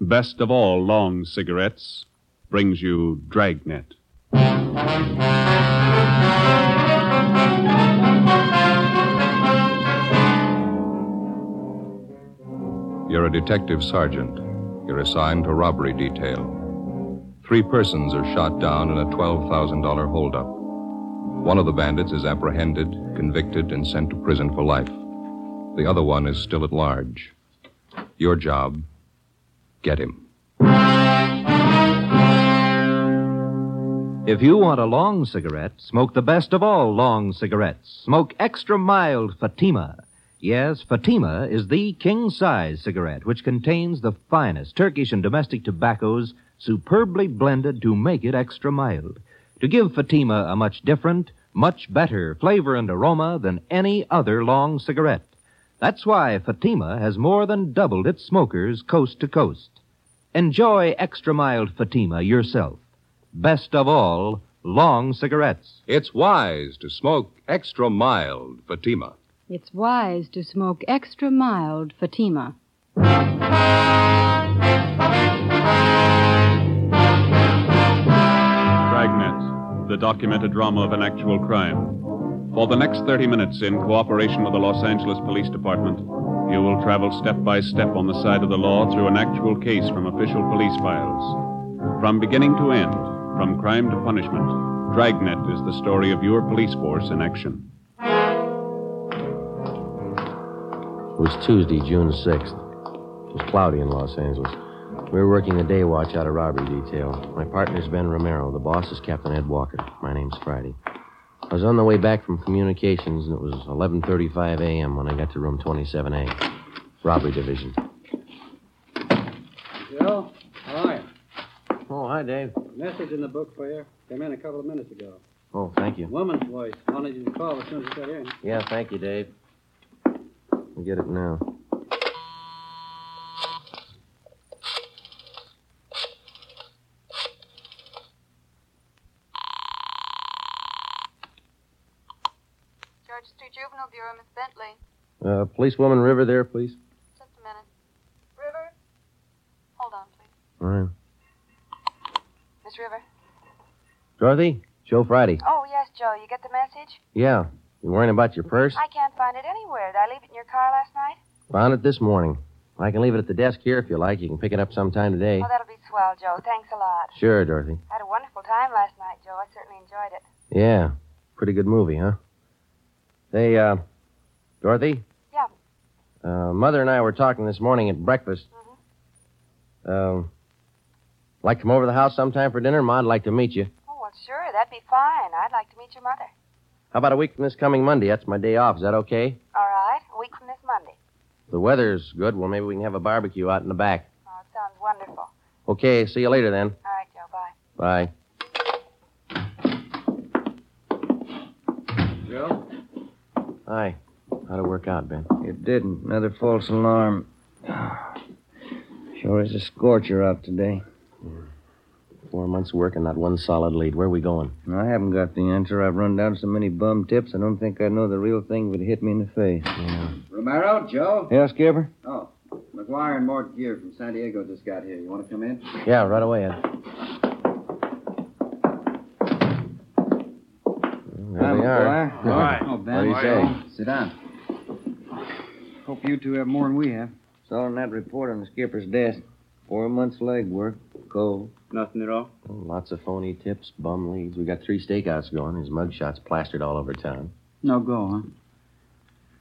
best of all long cigarettes, brings you Dragnet. You're a detective sergeant. You're assigned to robbery detail. Three persons are shot down in a $12,000 holdup. One of the bandits is apprehended, convicted, and sent to prison for life. The other one is still at large. Your job get him. If you want a long cigarette, smoke the best of all long cigarettes. Smoke extra mild Fatima. Yes, Fatima is the king size cigarette which contains the finest Turkish and domestic tobaccos superbly blended to make it extra mild. To give Fatima a much different, much better flavor and aroma than any other long cigarette. That's why Fatima has more than doubled its smokers coast to coast. Enjoy extra mild Fatima yourself. Best of all, long cigarettes. It's wise to smoke extra mild Fatima. It's wise to smoke extra mild Fatima. Dragnet, the documented drama of an actual crime. For the next 30 minutes, in cooperation with the Los Angeles Police Department, you will travel step by step on the side of the law through an actual case from official police files. From beginning to end, from crime to punishment, Dragnet is the story of your police force in action. It was Tuesday, June 6th. It was cloudy in Los Angeles. We were working a day watch out of robbery detail. My partner's Ben Romero. The boss is Captain Ed Walker. My name's Friday. I was on the way back from communications, and it was 11.35 a.m. when I got to room 27A, robbery division. Joe, how are you? Oh, hi, Dave. Message in the book for you. Came in a couple of minutes ago. Oh, thank you. Woman's voice. I wanted you to call as soon as you got in. Yeah, thank you, Dave. I'll get it now. Bureau, Miss Bentley. Uh, policewoman River there, please. Just a minute. River? Hold on, please. All right. Miss River? Dorothy? Joe Friday. Oh, yes, Joe. You get the message? Yeah. You worrying about your purse? I can't find it anywhere. Did I leave it in your car last night? Found it this morning. I can leave it at the desk here if you like. You can pick it up sometime today. Oh, that'll be swell, Joe. Thanks a lot. Sure, Dorothy. I had a wonderful time last night, Joe. I certainly enjoyed it. Yeah. Pretty good movie, huh? Hey, uh, Dorothy? Yeah. Uh, Mother and I were talking this morning at breakfast. Mm-hmm. Um, like to come over to the house sometime for dinner? Ma'd like to meet you. Oh, well, sure. That'd be fine. I'd like to meet your mother. How about a week from this coming Monday? That's my day off. Is that okay? All right. A week from this Monday. The weather's good. Well, maybe we can have a barbecue out in the back. Oh, it sounds wonderful. Okay, see you later then. All right, Joe. Bye. Bye. Joe? Hi. How'd it work out, Ben? It didn't. Another false alarm. Sure is a scorcher out today. Four months' work and not one solid lead. Where are we going? I haven't got the answer. I've run down so many bum tips, I don't think I'd know the real thing if it hit me in the face. Yeah. Romero, Joe? Yeah, Skipper? Oh, McGuire and Mort Gear from San Diego just got here. You want to come in? Yeah, right away, Ed. There they are. All right. Oh, Ben. What do you say? Sit down. Hope you two have more than we have. Saw on that report on the skipper's desk. Four months leg work. Cold. Nothing at all? Oh, lots of phony tips, bum leads. We got three stakeouts going. His mugshot's plastered all over town. No go, huh?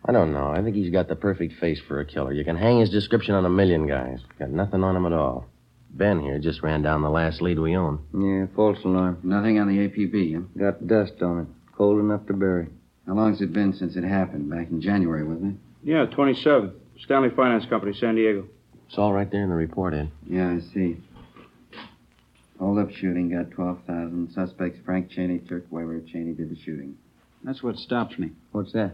I don't know. I think he's got the perfect face for a killer. You can hang his description on a million guys. Got nothing on him at all. Ben here just ran down the last lead we own. Yeah, false alarm. Nothing on the APB, huh? Got dust on it. Cold enough to bury. How long's it been since it happened? Back in January, wasn't it? Yeah, 27th. Stanley Finance Company, San Diego. It's all right there in the report, Ed. Yeah, I see. Hold up shooting, got 12,000. Suspects Frank Cheney, Turk Weber. Cheney did the shooting. That's what stops me. What's that?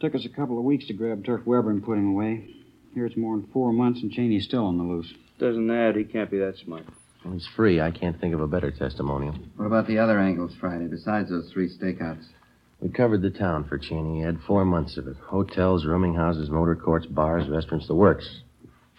Took us a couple of weeks to grab Turk Weber and put him away. Here it's more than four months, and Cheney's still on the loose. Doesn't that? He can't be that smart. Well, he's free. I can't think of a better testimonial. What about the other angles Friday, besides those three stakeouts? We covered the town for Cheney. He had four months of it. Hotels, rooming houses, motor courts, bars, restaurants, the works.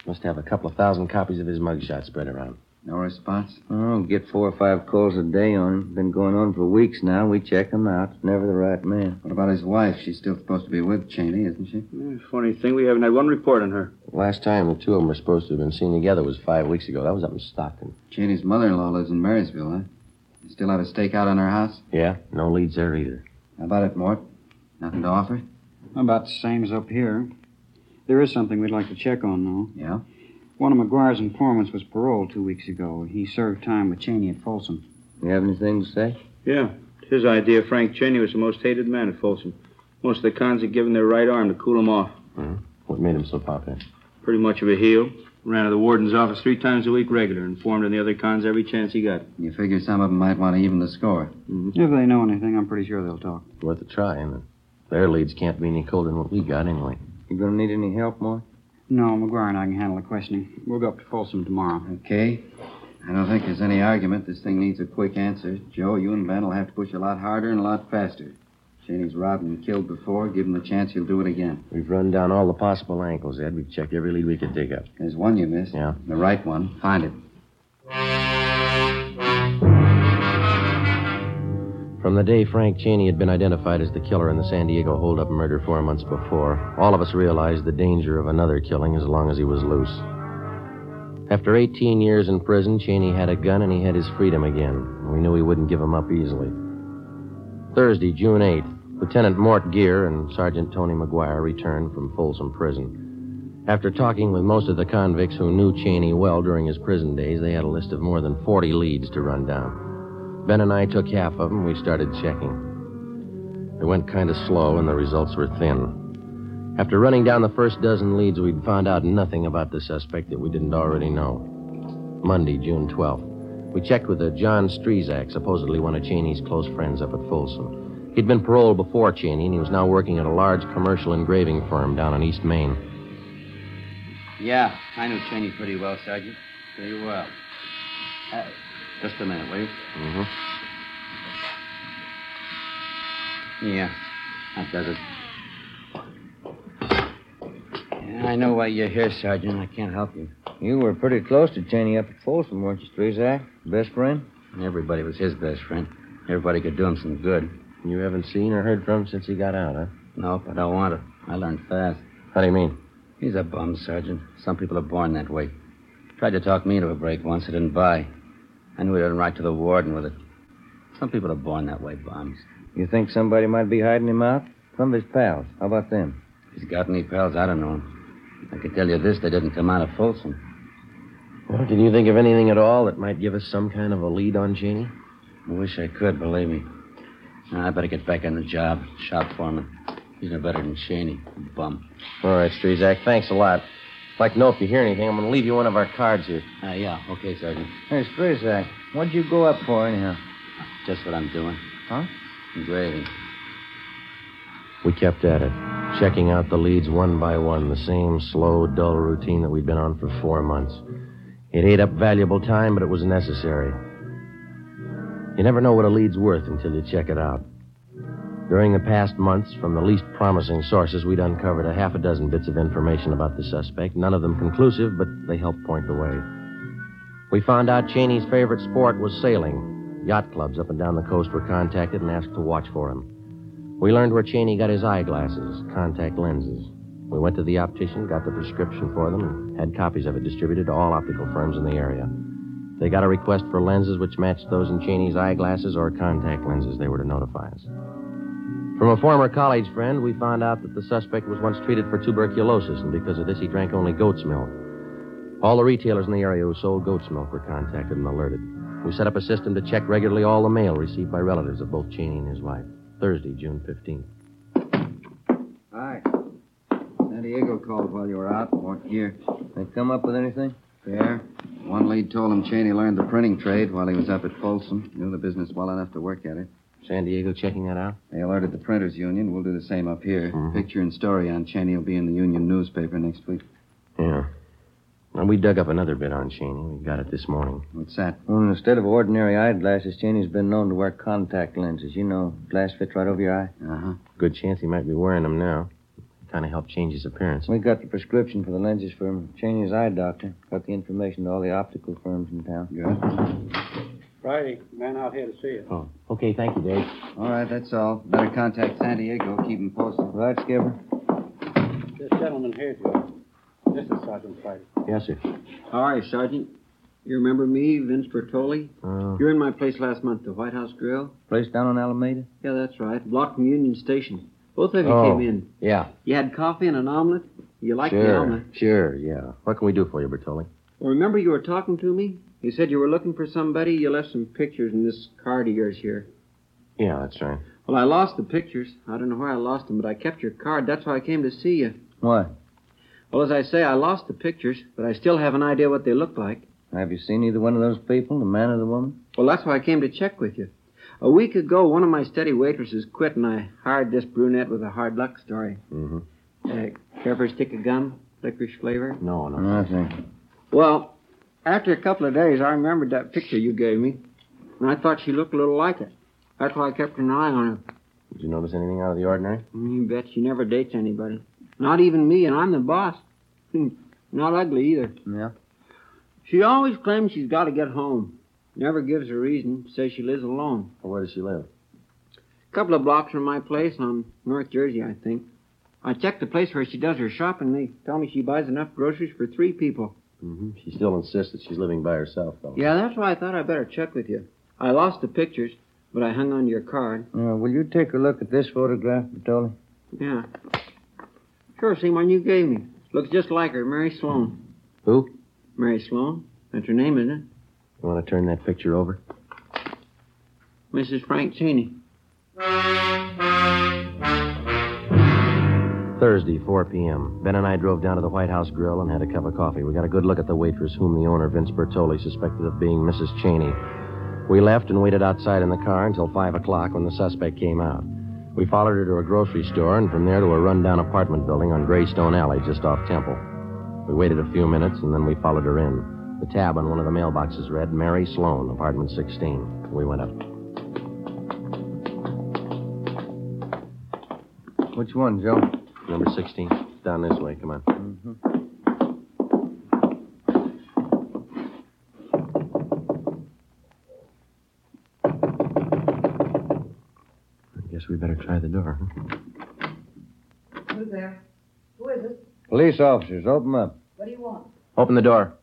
Must have a couple of thousand copies of his mugshot spread around. No response? Oh, get four or five calls a day on him. Been going on for weeks now. We check him out. Never the right man. What about his wife? She's still supposed to be with Cheney, isn't she? Yeah, funny thing, we haven't had one report on her. Last time the two of them were supposed to have been seen together was five weeks ago. That was up in Stockton. Cheney's mother-in-law lives in Marysville, huh? You still have a stakeout on her house? Yeah, no leads there either. How about it, Mort? Nothing to offer? About the same as up here. There is something we'd like to check on, though. Yeah? One of McGuire's informants was paroled two weeks ago. He served time with Cheney at Folsom. You have anything to say? Yeah. It's his idea Frank Cheney was the most hated man at Folsom. Most of the cons had given their right arm to cool him off. Hmm? What made him so popular? Pretty much of a heel. Ran to the warden's office three times a week regular, informed on the other cons every chance he got. You figure some of them might want to even the score. Mm-hmm. If they know anything, I'm pretty sure they'll talk. Worth a try, isn't it? Their leads can't be any colder than what we got anyway. You gonna need any help, Mort? No, McGuire and I can handle the questioning. We'll go up to Folsom tomorrow. Okay. I don't think there's any argument. This thing needs a quick answer. Joe, you and Ben will have to push a lot harder and a lot faster. Cheney's robbed and killed before. Give him the chance, he'll do it again. We've run down all the possible angles, Ed. We've checked every lead we could dig up. There's one you missed. Yeah? The right one. Find it. From the day Frank Cheney had been identified as the killer in the San Diego holdup murder four months before, all of us realized the danger of another killing as long as he was loose. After 18 years in prison, Cheney had a gun and he had his freedom again. We knew he wouldn't give him up easily. Thursday, June 8th, Lieutenant Mort Gear and Sergeant Tony McGuire returned from Folsom Prison. After talking with most of the convicts who knew Cheney well during his prison days, they had a list of more than 40 leads to run down. Ben and I took half of them. We started checking. It went kind of slow, and the results were thin. After running down the first dozen leads, we'd found out nothing about the suspect that we didn't already know. Monday, June 12th. We checked with a John Strezak, supposedly one of Cheney's close friends up at Folsom. He'd been paroled before Cheney, and he was now working at a large commercial engraving firm down in East Maine. Yeah, I knew Cheney pretty well, Sergeant. Pretty well. Uh, just a minute, will you? Mm-hmm. Yeah, that does it. Yeah, I know why you're here, Sergeant. I can't help you. You were pretty close to Cheney up at Folsom, weren't you, Strezak? Best friend? Everybody was his best friend. Everybody could do him some good. You haven't seen or heard from him since he got out, huh? Nope, I don't want to. I learned fast. How do you mean? He's a bum, Sergeant. Some people are born that way. Tried to talk me into a break once. I didn't buy. I knew he didn't write to the warden with it. Some people are born that way, bums. You think somebody might be hiding him out? Some of his pals. How about them? If he's got any pals, I don't know. I can tell you this, they didn't come out of Folsom. Well, can you think of anything at all that might give us some kind of a lead on Cheney? I wish I could, believe me. Now, I better get back on the job. Shop foreman. He's no better than Cheney. Bum. All right, Strezak. Thanks a lot. I'd like to know if you hear anything. I'm going to leave you one of our cards here. Uh, yeah, okay, Sergeant. Hey, Strezak, what'd you go up for, anyhow? Just what I'm doing. Huh? Engraving. We kept at it, checking out the leads one by one, the same slow, dull routine that we'd been on for four months. It ate up valuable time, but it was necessary. You never know what a lead's worth until you check it out. During the past months, from the least promising sources, we'd uncovered a half a dozen bits of information about the suspect, none of them conclusive, but they helped point the way. We found out Cheney's favorite sport was sailing. Yacht clubs up and down the coast were contacted and asked to watch for him. We learned where Cheney got his eyeglasses, contact lenses. We went to the optician, got the prescription for them, and had copies of it distributed to all optical firms in the area. They got a request for lenses which matched those in Cheney's eyeglasses or contact lenses. They were to notify us. From a former college friend, we found out that the suspect was once treated for tuberculosis, and because of this, he drank only goat's milk. All the retailers in the area who sold goat's milk were contacted and alerted. We set up a system to check regularly all the mail received by relatives of both Cheney and his wife. Thursday, June 15th. Hi. San Diego called while you were out. Weren't here. They come up with anything? Yeah. One lead told him Cheney learned the printing trade while he was up at Folsom. Knew the business well enough to work at it. San Diego checking that out? They alerted the Printers Union. We'll do the same up here. Picture and story on Cheney will be in the Union newspaper next week. Yeah. Well, we dug up another bit on Cheney. We got it this morning. What's that? Well, instead of ordinary eyeglasses, Cheney's been known to wear contact lenses. You know, glass fits right over your eye. Uh-huh. Good chance he might be wearing them now. Kind of helped change his appearance. We got the prescription for the lenses from Cheney's eye doctor. Got the information to all the optical firms in town. Good. Friday, man out here to see you. Oh, okay. Thank you, Dave. All right, that's all. Better contact San Diego. Keep him posted. Right, Skipper? This gentleman here, Joe. This is Sergeant Friday. Yes, sir. How are you, Sergeant? You remember me, Vince Bertoli? Uh, You're in my place last month, the White House Grill. Place down on Alameda? Yeah, that's right. Block from Union Station. Both of you Oh. came in. yeah. You had coffee and an omelet. You liked the omelet. Sure, yeah. What can we do for you, Bertoli? Well, remember you were talking to me? You said you were looking for somebody. You left some pictures in this card of yours here. Yeah, that's right. Well, I lost the pictures. I don't know where I lost them, but I kept your card. That's why I came to see you. Why? Well, as I say, I lost the pictures, but I still have an idea what they look like. Have you seen either one of those people, the man or the woman? Well, that's why I came to check with you. A week ago, one of my steady waitresses quit, and I hired this brunette with a hard luck story. Mm-hmm. Uh, care for a stick of gum? Licorice flavor? No, no. Nothing. Well, after a couple of days, I remembered that picture you gave me, and I thought she looked a little like it. That's why I kept an eye on her. Did you notice anything out of the ordinary? You bet she never dates anybody. Not even me, and I'm the boss. Hmm, Not ugly either. Yeah. She always claims she's got to get home. Never gives a reason. Says she lives alone. Well, where does she live? A couple of blocks from my place on North Jersey, I think. I checked the place where she does her shopping. They tell me she buys enough groceries for three people. Mm-hmm. She still insists that she's living by herself, though. Yeah, that's why I thought I'd better check with you. I lost the pictures, but I hung on to your card. Uh, will you take a look at this photograph, Bertoli? Yeah. Sure, same one you gave me. Looks just like her, Mary Sloan. Who? Mary Sloan? That's her name, isn't it? You want to turn that picture over? Mrs. Frank Cheney. Thursday, 4 p.m. Ben and I drove down to the White House Grill and had a cup of coffee. We got a good look at the waitress, whom the owner, Vince Bertoli, suspected of being Mrs. Cheney. We left and waited outside in the car until 5 o'clock when the suspect came out. We followed her to a grocery store and from there to a rundown apartment building on Greystone Alley just off Temple. We waited a few minutes and then we followed her in. The tab on one of the mailboxes read Mary Sloan, apartment 16. We went up. Which one, Joe? Number 16. Down this way. Come on. Mm-hmm. I guess we better try the door. huh? Who's there? Who is it? Police officers, open up. What do you want? Open the door.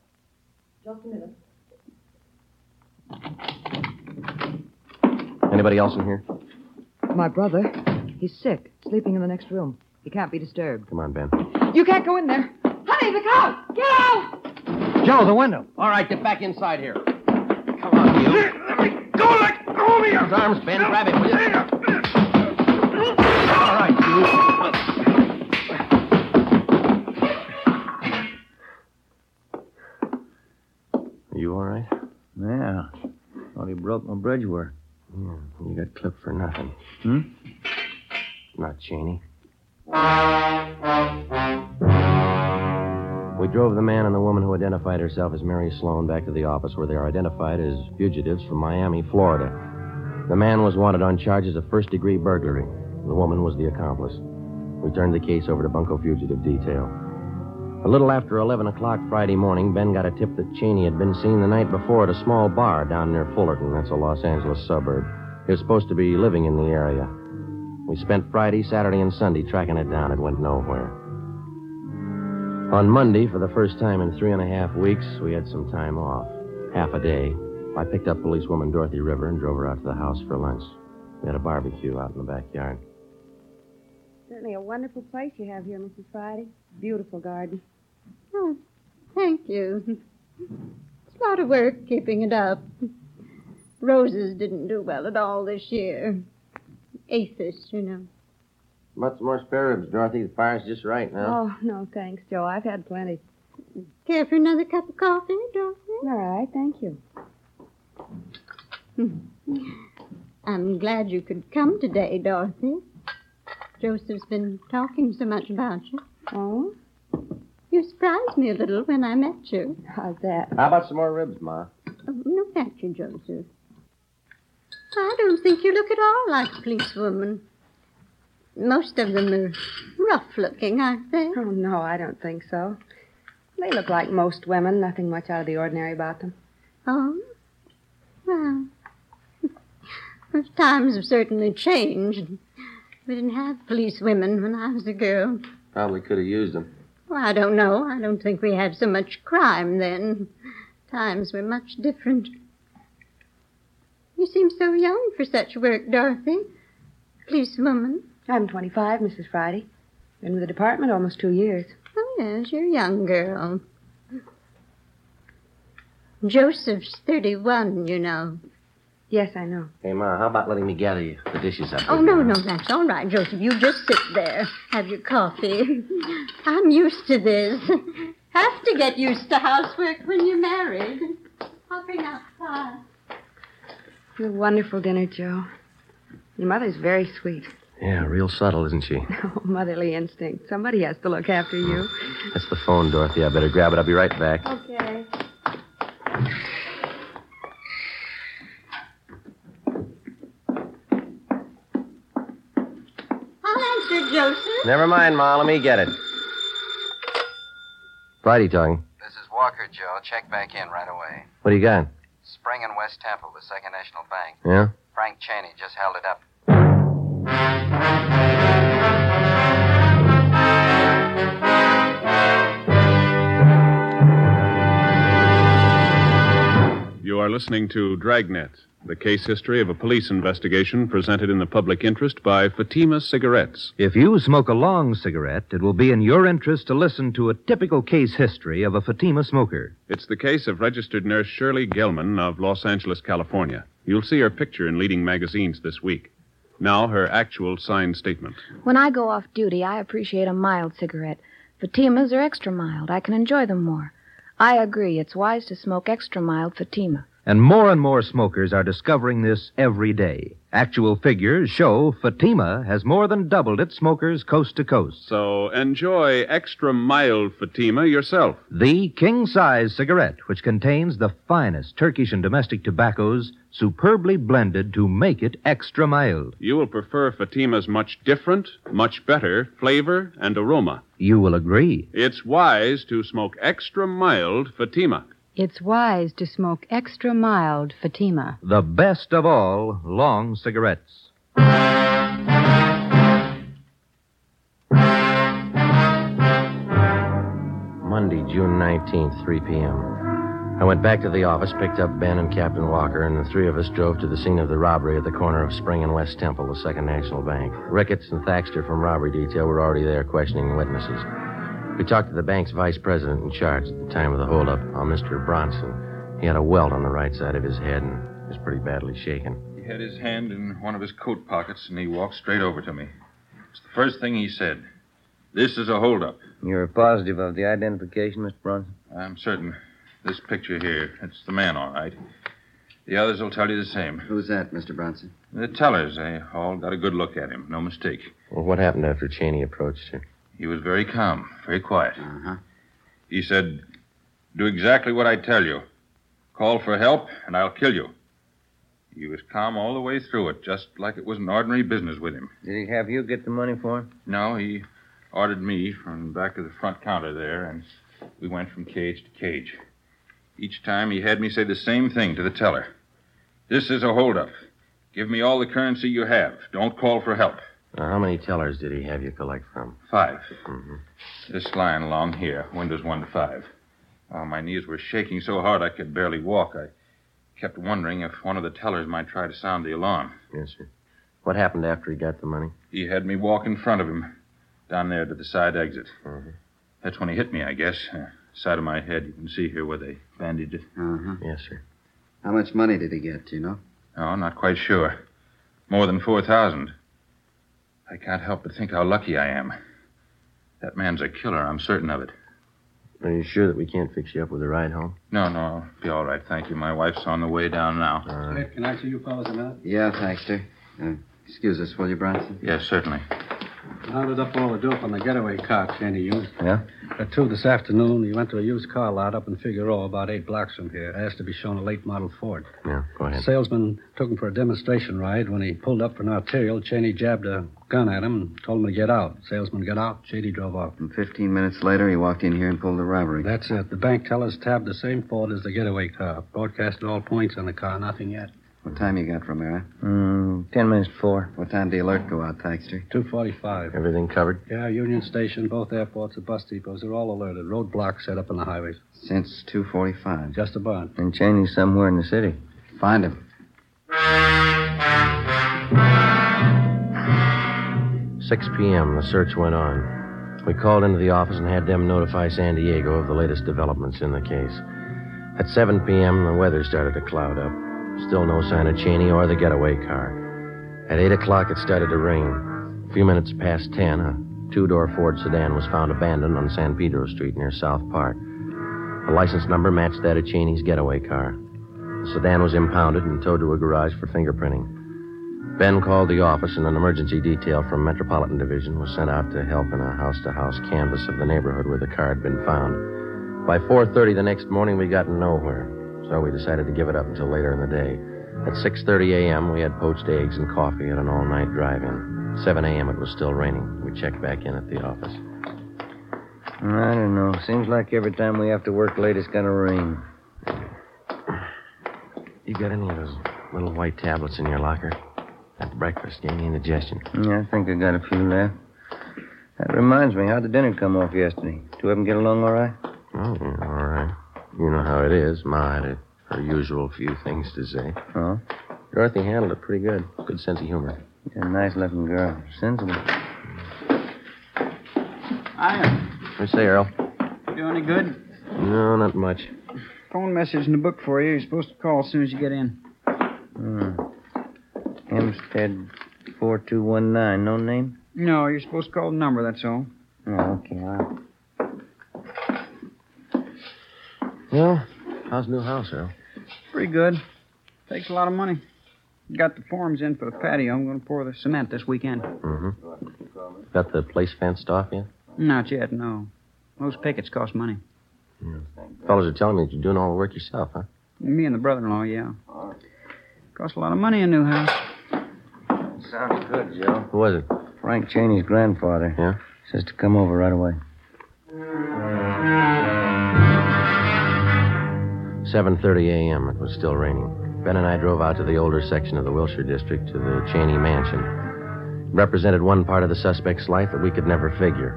Just a minute. Anybody else in here? My brother. He's sick, sleeping in the next room. He can't be disturbed. Come on, Ben. You can't go in there. Honey, the cow! Get out! Joe, the window. All right, get back inside here. Come on, you. Let me go. Let go of me. His arms, Ben. Grab him, will you? All right, you. Are you all right? Yeah. Thought he broke my bridge work. Yeah, you got clipped for nothing. Hmm? Not Cheney. We drove the man and the woman who identified herself as Mary Sloan back to the office where they are identified as fugitives from Miami, Florida. The man was wanted on charges of first degree burglary. The woman was the accomplice. We turned the case over to Bunko Fugitive Detail. A little after 11 o'clock Friday morning, Ben got a tip that Cheney had been seen the night before at a small bar down near Fullerton. That's a Los Angeles suburb. He was supposed to be living in the area. We spent Friday, Saturday, and Sunday tracking it down. It went nowhere. On Monday, for the first time in three and a half weeks, we had some time off. half a day. I picked up policewoman Dorothy River and drove her out to the house for lunch. We had a barbecue out in the backyard. Certainly a wonderful place you have here, Mrs. Friday. Beautiful garden. Oh, thank you. It's a lot of work keeping it up. Roses didn't do well at all this year. Aphis, you know. Want some more spare ribs, Dorothy? The fire's just right now. Oh, no, thanks, Joe. I've had plenty. Care for another cup of coffee, Dorothy? All right, thank you. Hmm. I'm glad you could come today, Dorothy. Joseph's been talking so much about you. Oh? You surprised me a little when I met you. How's that? How about some more ribs, Ma? Oh, no, thank you, Joseph. I don't think you look at all like a policewoman. Most of them are rough looking, aren't they? Oh, no, I don't think so. They look like most women, nothing much out of the ordinary about them. Oh? Well, times have certainly changed. We didn't have police women when I was a girl. Probably could have used them. Well, I don't know. I don't think we had so much crime then. Times were much different. You seem so young for such work, Dorothy. Police woman. I'm 25, Mrs. Friday. Been with the department almost two years. Oh, yes, you're a young girl. Joseph's 31, you know. Yes, I know. Hey, Ma, how about letting me gather you the dishes up? Oh, no, no, that's all right, Joseph. You just sit there. Have your coffee. I'm used to this. Have to get used to housework when you're married. I'll bring out pie. A wonderful dinner, Joe. Your mother's very sweet. Yeah, real subtle, isn't she? Oh, motherly instinct. Somebody has to look after you. That's the phone, Dorothy. I better grab it. I'll be right back. Okay. I'll Joseph. Never mind, Ma. Let me get it. Friday talking. This is Walker, Joe. Check back in right away. What do you got? Spring and West Temple, the Second National Bank. Yeah? Frank Cheney just held it up. You are listening to Dragnet, the case history of a police investigation presented in the public interest by Fatima Cigarettes. If you smoke a long cigarette, it will be in your interest to listen to a typical case history of a Fatima smoker. It's the case of registered nurse Shirley Gelman of Los Angeles, California. You'll see her picture in leading magazines this week. Now, her actual signed statement. When I go off duty, I appreciate a mild cigarette. Fatimas are extra mild. I can enjoy them more. I agree. It's wise to smoke extra mild Fatima. And more and more smokers are discovering this every day. Actual figures show Fatima has more than doubled its smokers coast to coast. So enjoy extra mild Fatima yourself. The king size cigarette, which contains the finest Turkish and domestic tobaccos, superbly blended to make it extra mild. You will prefer Fatima's much different, much better flavor and aroma. You will agree. It's wise to smoke extra mild Fatima. It's wise to smoke extra mild Fatima. The best of all long cigarettes. Monday, June 19th, 3 p.m. I went back to the office, picked up Ben and Captain Walker, and the three of us drove to the scene of the robbery at the corner of Spring and West Temple, the Second National Bank. Ricketts and Thaxter from robbery detail were already there questioning witnesses. We talked to the bank's vice president in charge at the time of the holdup, a Mr. Bronson. He had a welt on the right side of his head and was pretty badly shaken. He had his hand in one of his coat pockets and he walked straight over to me. It's the first thing he said. This is a holdup. You're positive of the identification, Mr. Bronson? I'm certain. This picture here, it's the man, all right. The others will tell you the same. Who's that, Mr. Bronson? The tellers, they all got a good look at him. No mistake. Well, what happened after Cheney approached her? He was very calm, very quiet. Uh-huh. He said, Do exactly what I tell you. Call for help, and I'll kill you. He was calm all the way through it, just like it was an ordinary business with him. Did he have you get the money for him? No, he ordered me from back of the front counter there, and we went from cage to cage. Each time he had me say the same thing to the teller. This is a holdup. Give me all the currency you have. Don't call for help. Now, how many tellers did he have you collect from? 5 Mm-hmm. This line along here, windows one to five. Oh, my knees were shaking so hard I could barely walk. I kept wondering if one of the tellers might try to sound the alarm. Yes, sir. What happened after he got the money? He had me walk in front of him, down there to the side exit. Mhm. That's when he hit me, I guess. Uh, side of my head. You can see here where they bandaged it. Uh-huh. Yes, sir. How much money did he get, do you know? Oh, not quite sure. More than 4,000. I can't help but think how lucky I am. That man's a killer, I'm certain of it. Are you sure that we can't fix you up with a ride home? No, no, I'll be all right, thank you. My wife's on the way down now. All right. Can I see you fellas a minute? Yeah, thanks, sir. Uh, excuse us, will you, Bronson? Yes, certainly. Rounded up all the dope on the getaway car Cheney used. Yeah? At two this afternoon, he went to a used car lot up in Figueroa, about eight blocks from here. Asked to be shown a late model Ford. Yeah, go ahead. Salesman took him for a demonstration ride. When he pulled up for an arterial, Cheney jabbed a gun at him and told him to get out. Salesman got out. Cheney drove off. And 15 minutes later, he walked in here and pulled the robbery. That's it. The bank tellers tabbed the same Ford as the getaway car. Broadcasted all points on the car. Nothing yet. What time you got, Romero? Mm, ten minutes before. What time did the alert go out, Thaxter? 245. Everything covered? Yeah, Union Station, both airports, and bus depots. They're all alerted. Roadblocks set up on the highways. Since 2.45. Just about. And Cheney's somewhere in the city. Find him. 6 p.m., the search went on. We called into the office and had them notify San Diego of the latest developments in the case. At 7 p.m., the weather started to cloud up. Still no sign of Cheney or the getaway car. At 8 o'clock, it started to rain. A few minutes past 10, a two door Ford sedan was found abandoned on San Pedro Street near South Park. The license number matched that of Cheney's getaway car. The sedan was impounded and towed to a garage for fingerprinting. Ben called the office, and an emergency detail from Metropolitan Division was sent out to help in a house-to-house canvass of the neighborhood where the car had been found. By 4:30 the next morning, we got nowhere, so we decided to give it up until later in the day. At 6:30 a.m., we had poached eggs and coffee at an all-night drive-in. 7 a.m. it was still raining. We checked back in at the office. I don't know. Seems like every time we have to work late, it's gonna rain. You got any of those little white tablets in your locker? That breakfast gave me indigestion. Yeah, I think I got a few left. That reminds me, how'd the dinner come off yesterday? Two of them get along all right? Oh, yeah, all right. You know how it is. Ma had her usual few things to say. Oh? Dorothy handled it pretty good. Good sense of humor. Yeah, nice looking girl. Sensible. Hiya. What say, Earl? Do any good? No, not much. Phone message in the book for you. You're supposed to call as soon as you get in. Hmm. Hempstead 4219. No name? No, you're supposed to call the number, that's all. Oh, okay. All right. Well, how's the new house, Earl? Pretty good. Takes a lot of money. Got the forms in for the patio. I'm going to pour the cement this weekend. Mm-hmm. Got the place fenced off yet? Not yet, no. Those pickets cost money. Fellas are telling me that you're doing all the work yourself, huh? Me and the brother-in-law, yeah. Cost a lot of money a new house. Sounds good, Joe. Who was it? Frank Cheney's grandfather. Yeah? Says to come over right away. 7.30 a.m. It was still raining. Ben and I drove out to the older section of the Wilshire district to the Cheney mansion. It represented one part of the suspect's life that we could never figure.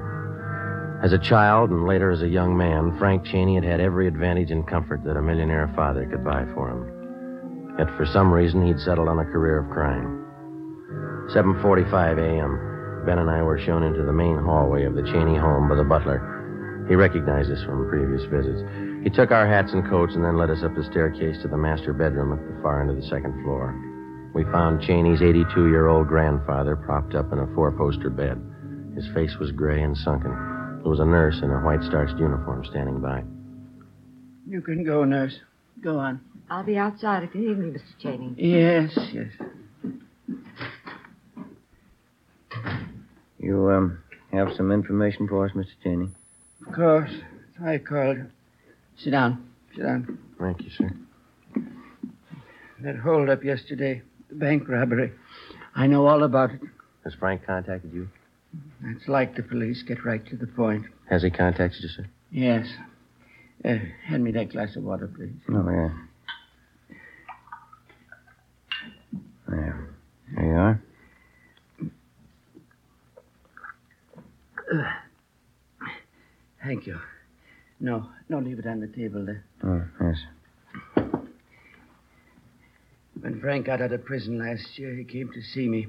As a child and later as a young man, Frank Cheney had had every advantage and comfort that a millionaire father could buy for him. Yet for some reason, he'd settled on a career of crime. 7.45 a.m. Ben and I were shown into the main hallway of the Cheney home by the butler. He recognized us from previous visits. He took our hats and coats and then led us up the staircase to the master bedroom at the far end of the second floor. We found Cheney's 82 year old grandfather propped up in a four poster bed. His face was gray and sunken. There was a nurse in a white starched uniform standing by. You can go, nurse. Go on. I'll be outside if you need me, Mr. Cheney. Yes, yes. You, um, have some information for us, Mr. Cheney? Of course. Hi, Carl. Sit down. Sit down. Thank you, sir. That holdup yesterday, the bank robbery. I know all about it. Has Frank contacted you? That's like the police get right to the point. Has he contacted you, sir? Yes. Uh, hand me that glass of water, please. Oh, yeah. There. There you are. Thank you. No, no, leave it on the table there. Oh, yes. When Frank got out of prison last year, he came to see me.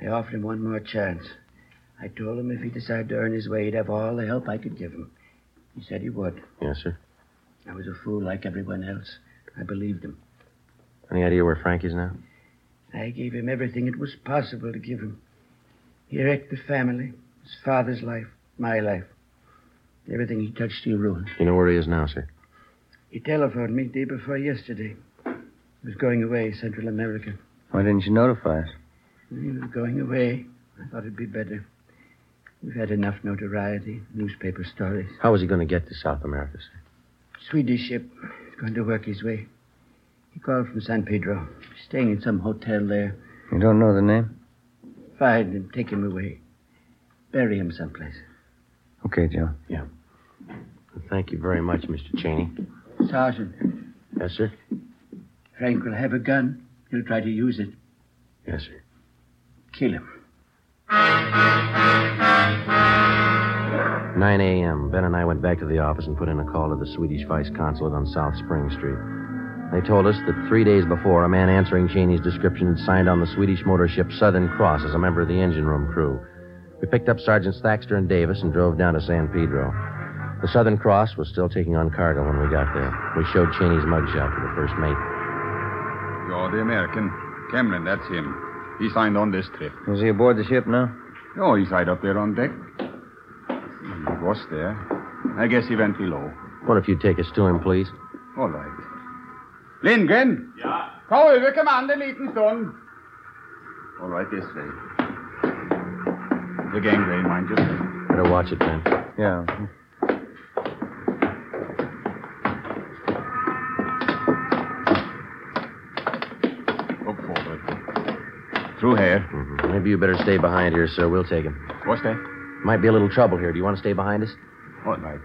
I offered him one more chance. I told him if he decided to earn his way, he'd have all the help I could give him. He said he would. Yes, sir. I was a fool like everyone else. I believed him. Any idea where Frank is now? I gave him everything it was possible to give him. He wrecked the family, his father's life, my life. Everything he touched, he ruined. You know where he is now, sir? He telephoned me day before yesterday. He was going away, Central America. Why didn't you notify us? He was going away. I thought it'd be better. We've had enough notoriety, newspaper stories. How is he going to get to South America, sir? Swedish ship. He's going to work his way. He called from San Pedro. He's Staying in some hotel there. You don't know the name? Find him, take him away. Bury him someplace. Okay, Joe. Yeah. Thank you very much, Mr. Cheney. Sergeant, Yes, sir? Frank will have a gun. He'll try to use it. Yes, sir. Kill him. 9 a.m. Ben and I went back to the office and put in a call to the Swedish Vice Consulate on South Spring Street. They told us that three days before, a man answering Cheney's description had signed on the Swedish motor ship Southern Cross as a member of the engine room crew. We picked up Sergeants Thaxter and Davis and drove down to San Pedro. The Southern Cross was still taking on cargo when we got there. We showed Cheney's mugshot to the first mate. You're the American. Cameron, that's him. He signed on this trip. Is he aboard the ship now? Oh, he's right up there on deck. He was there. I guess he went below. What if you take us to him, please? All right. Lindgren! Ja? Kom över kommando en liten stund. All right, this way. The gangway, mind you. Better watch it, Ben. Yeah. Through here. Mhm. Maybe you better stay behind here, sir. We'll take him. What's that? Might be a little trouble here. Do you want to stay behind us? All right.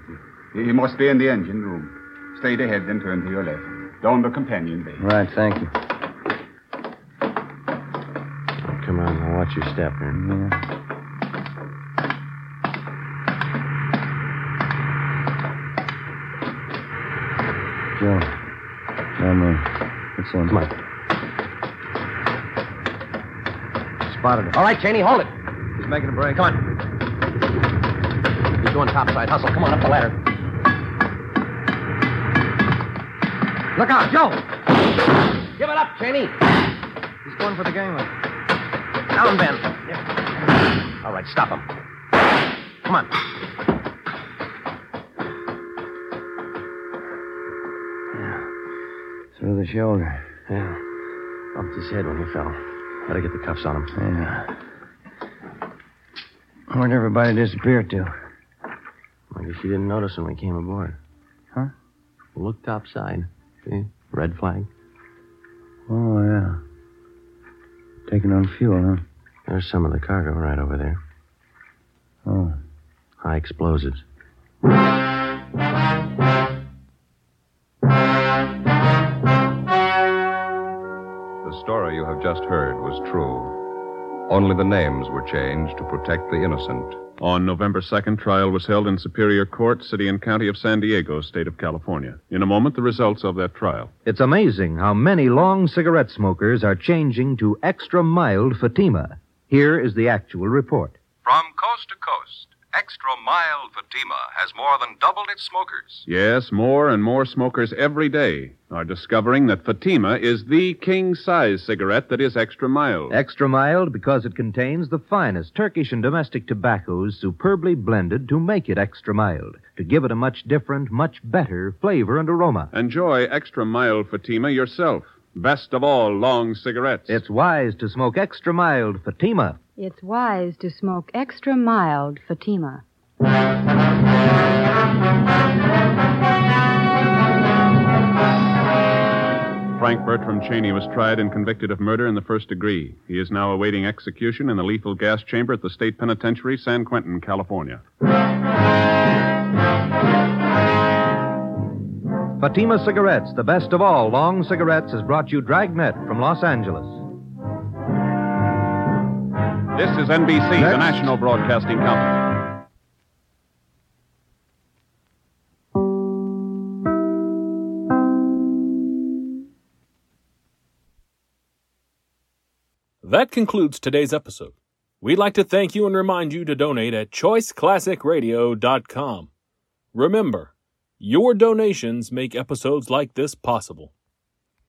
He he must be in the engine room. Straight ahead, then turn to your left. Down the companion bay. Right, thank you. Come on, now watch your step here. Yeah. Joe. There. What's in? Come on. Spotted him. All right, Cheney, hold it. He's making a break. Come on. He's going topside. Hustle. Come on up the ladder. Look out, Joe! Give it up, Cheney. He's going for the gangway. Down, Ben. All right, stop him. Come on. Through the shoulder. Yeah. Bumped his head when he fell. Better get the cuffs on him. Yeah. Where'd everybody disappear to? I guess you didn't notice when we came aboard. Huh? Look topside. See? Red flag. Oh, yeah. Taking on fuel, huh? There's some of the cargo right over there. Oh. High explosives. Just heard was true. Only the names were changed to protect the innocent. On November 2nd, trial was held in Superior Court, City and County of San Diego, State of California. In a moment, the results of that trial. It's amazing how many long cigarette smokers are changing to extra mild Fatima. Here is the actual report. From coast to coast, Extra Mild Fatima has more than doubled its smokers. Yes, more and more smokers every day are discovering that Fatima is the king size cigarette that is extra mild. Extra mild because it contains the finest Turkish and domestic tobaccos superbly blended to make it extra mild, to give it a much different, much better flavor and aroma. Enjoy extra mild Fatima yourself. Best of all long cigarettes. It's wise to smoke extra mild Fatima. It's wise to smoke extra mild Fatima. Frank Bertram Cheney was tried and convicted of murder in the first degree. He is now awaiting execution in the lethal gas chamber at the state penitentiary, San Quentin, California. Fatima Cigarettes, the best of all long cigarettes, has brought you Dragnet from Los Angeles. This is NBC, Next. the national broadcasting company. That concludes today's episode. We'd like to thank you and remind you to donate at choiceclassicradio.com. Remember, your donations make episodes like this possible.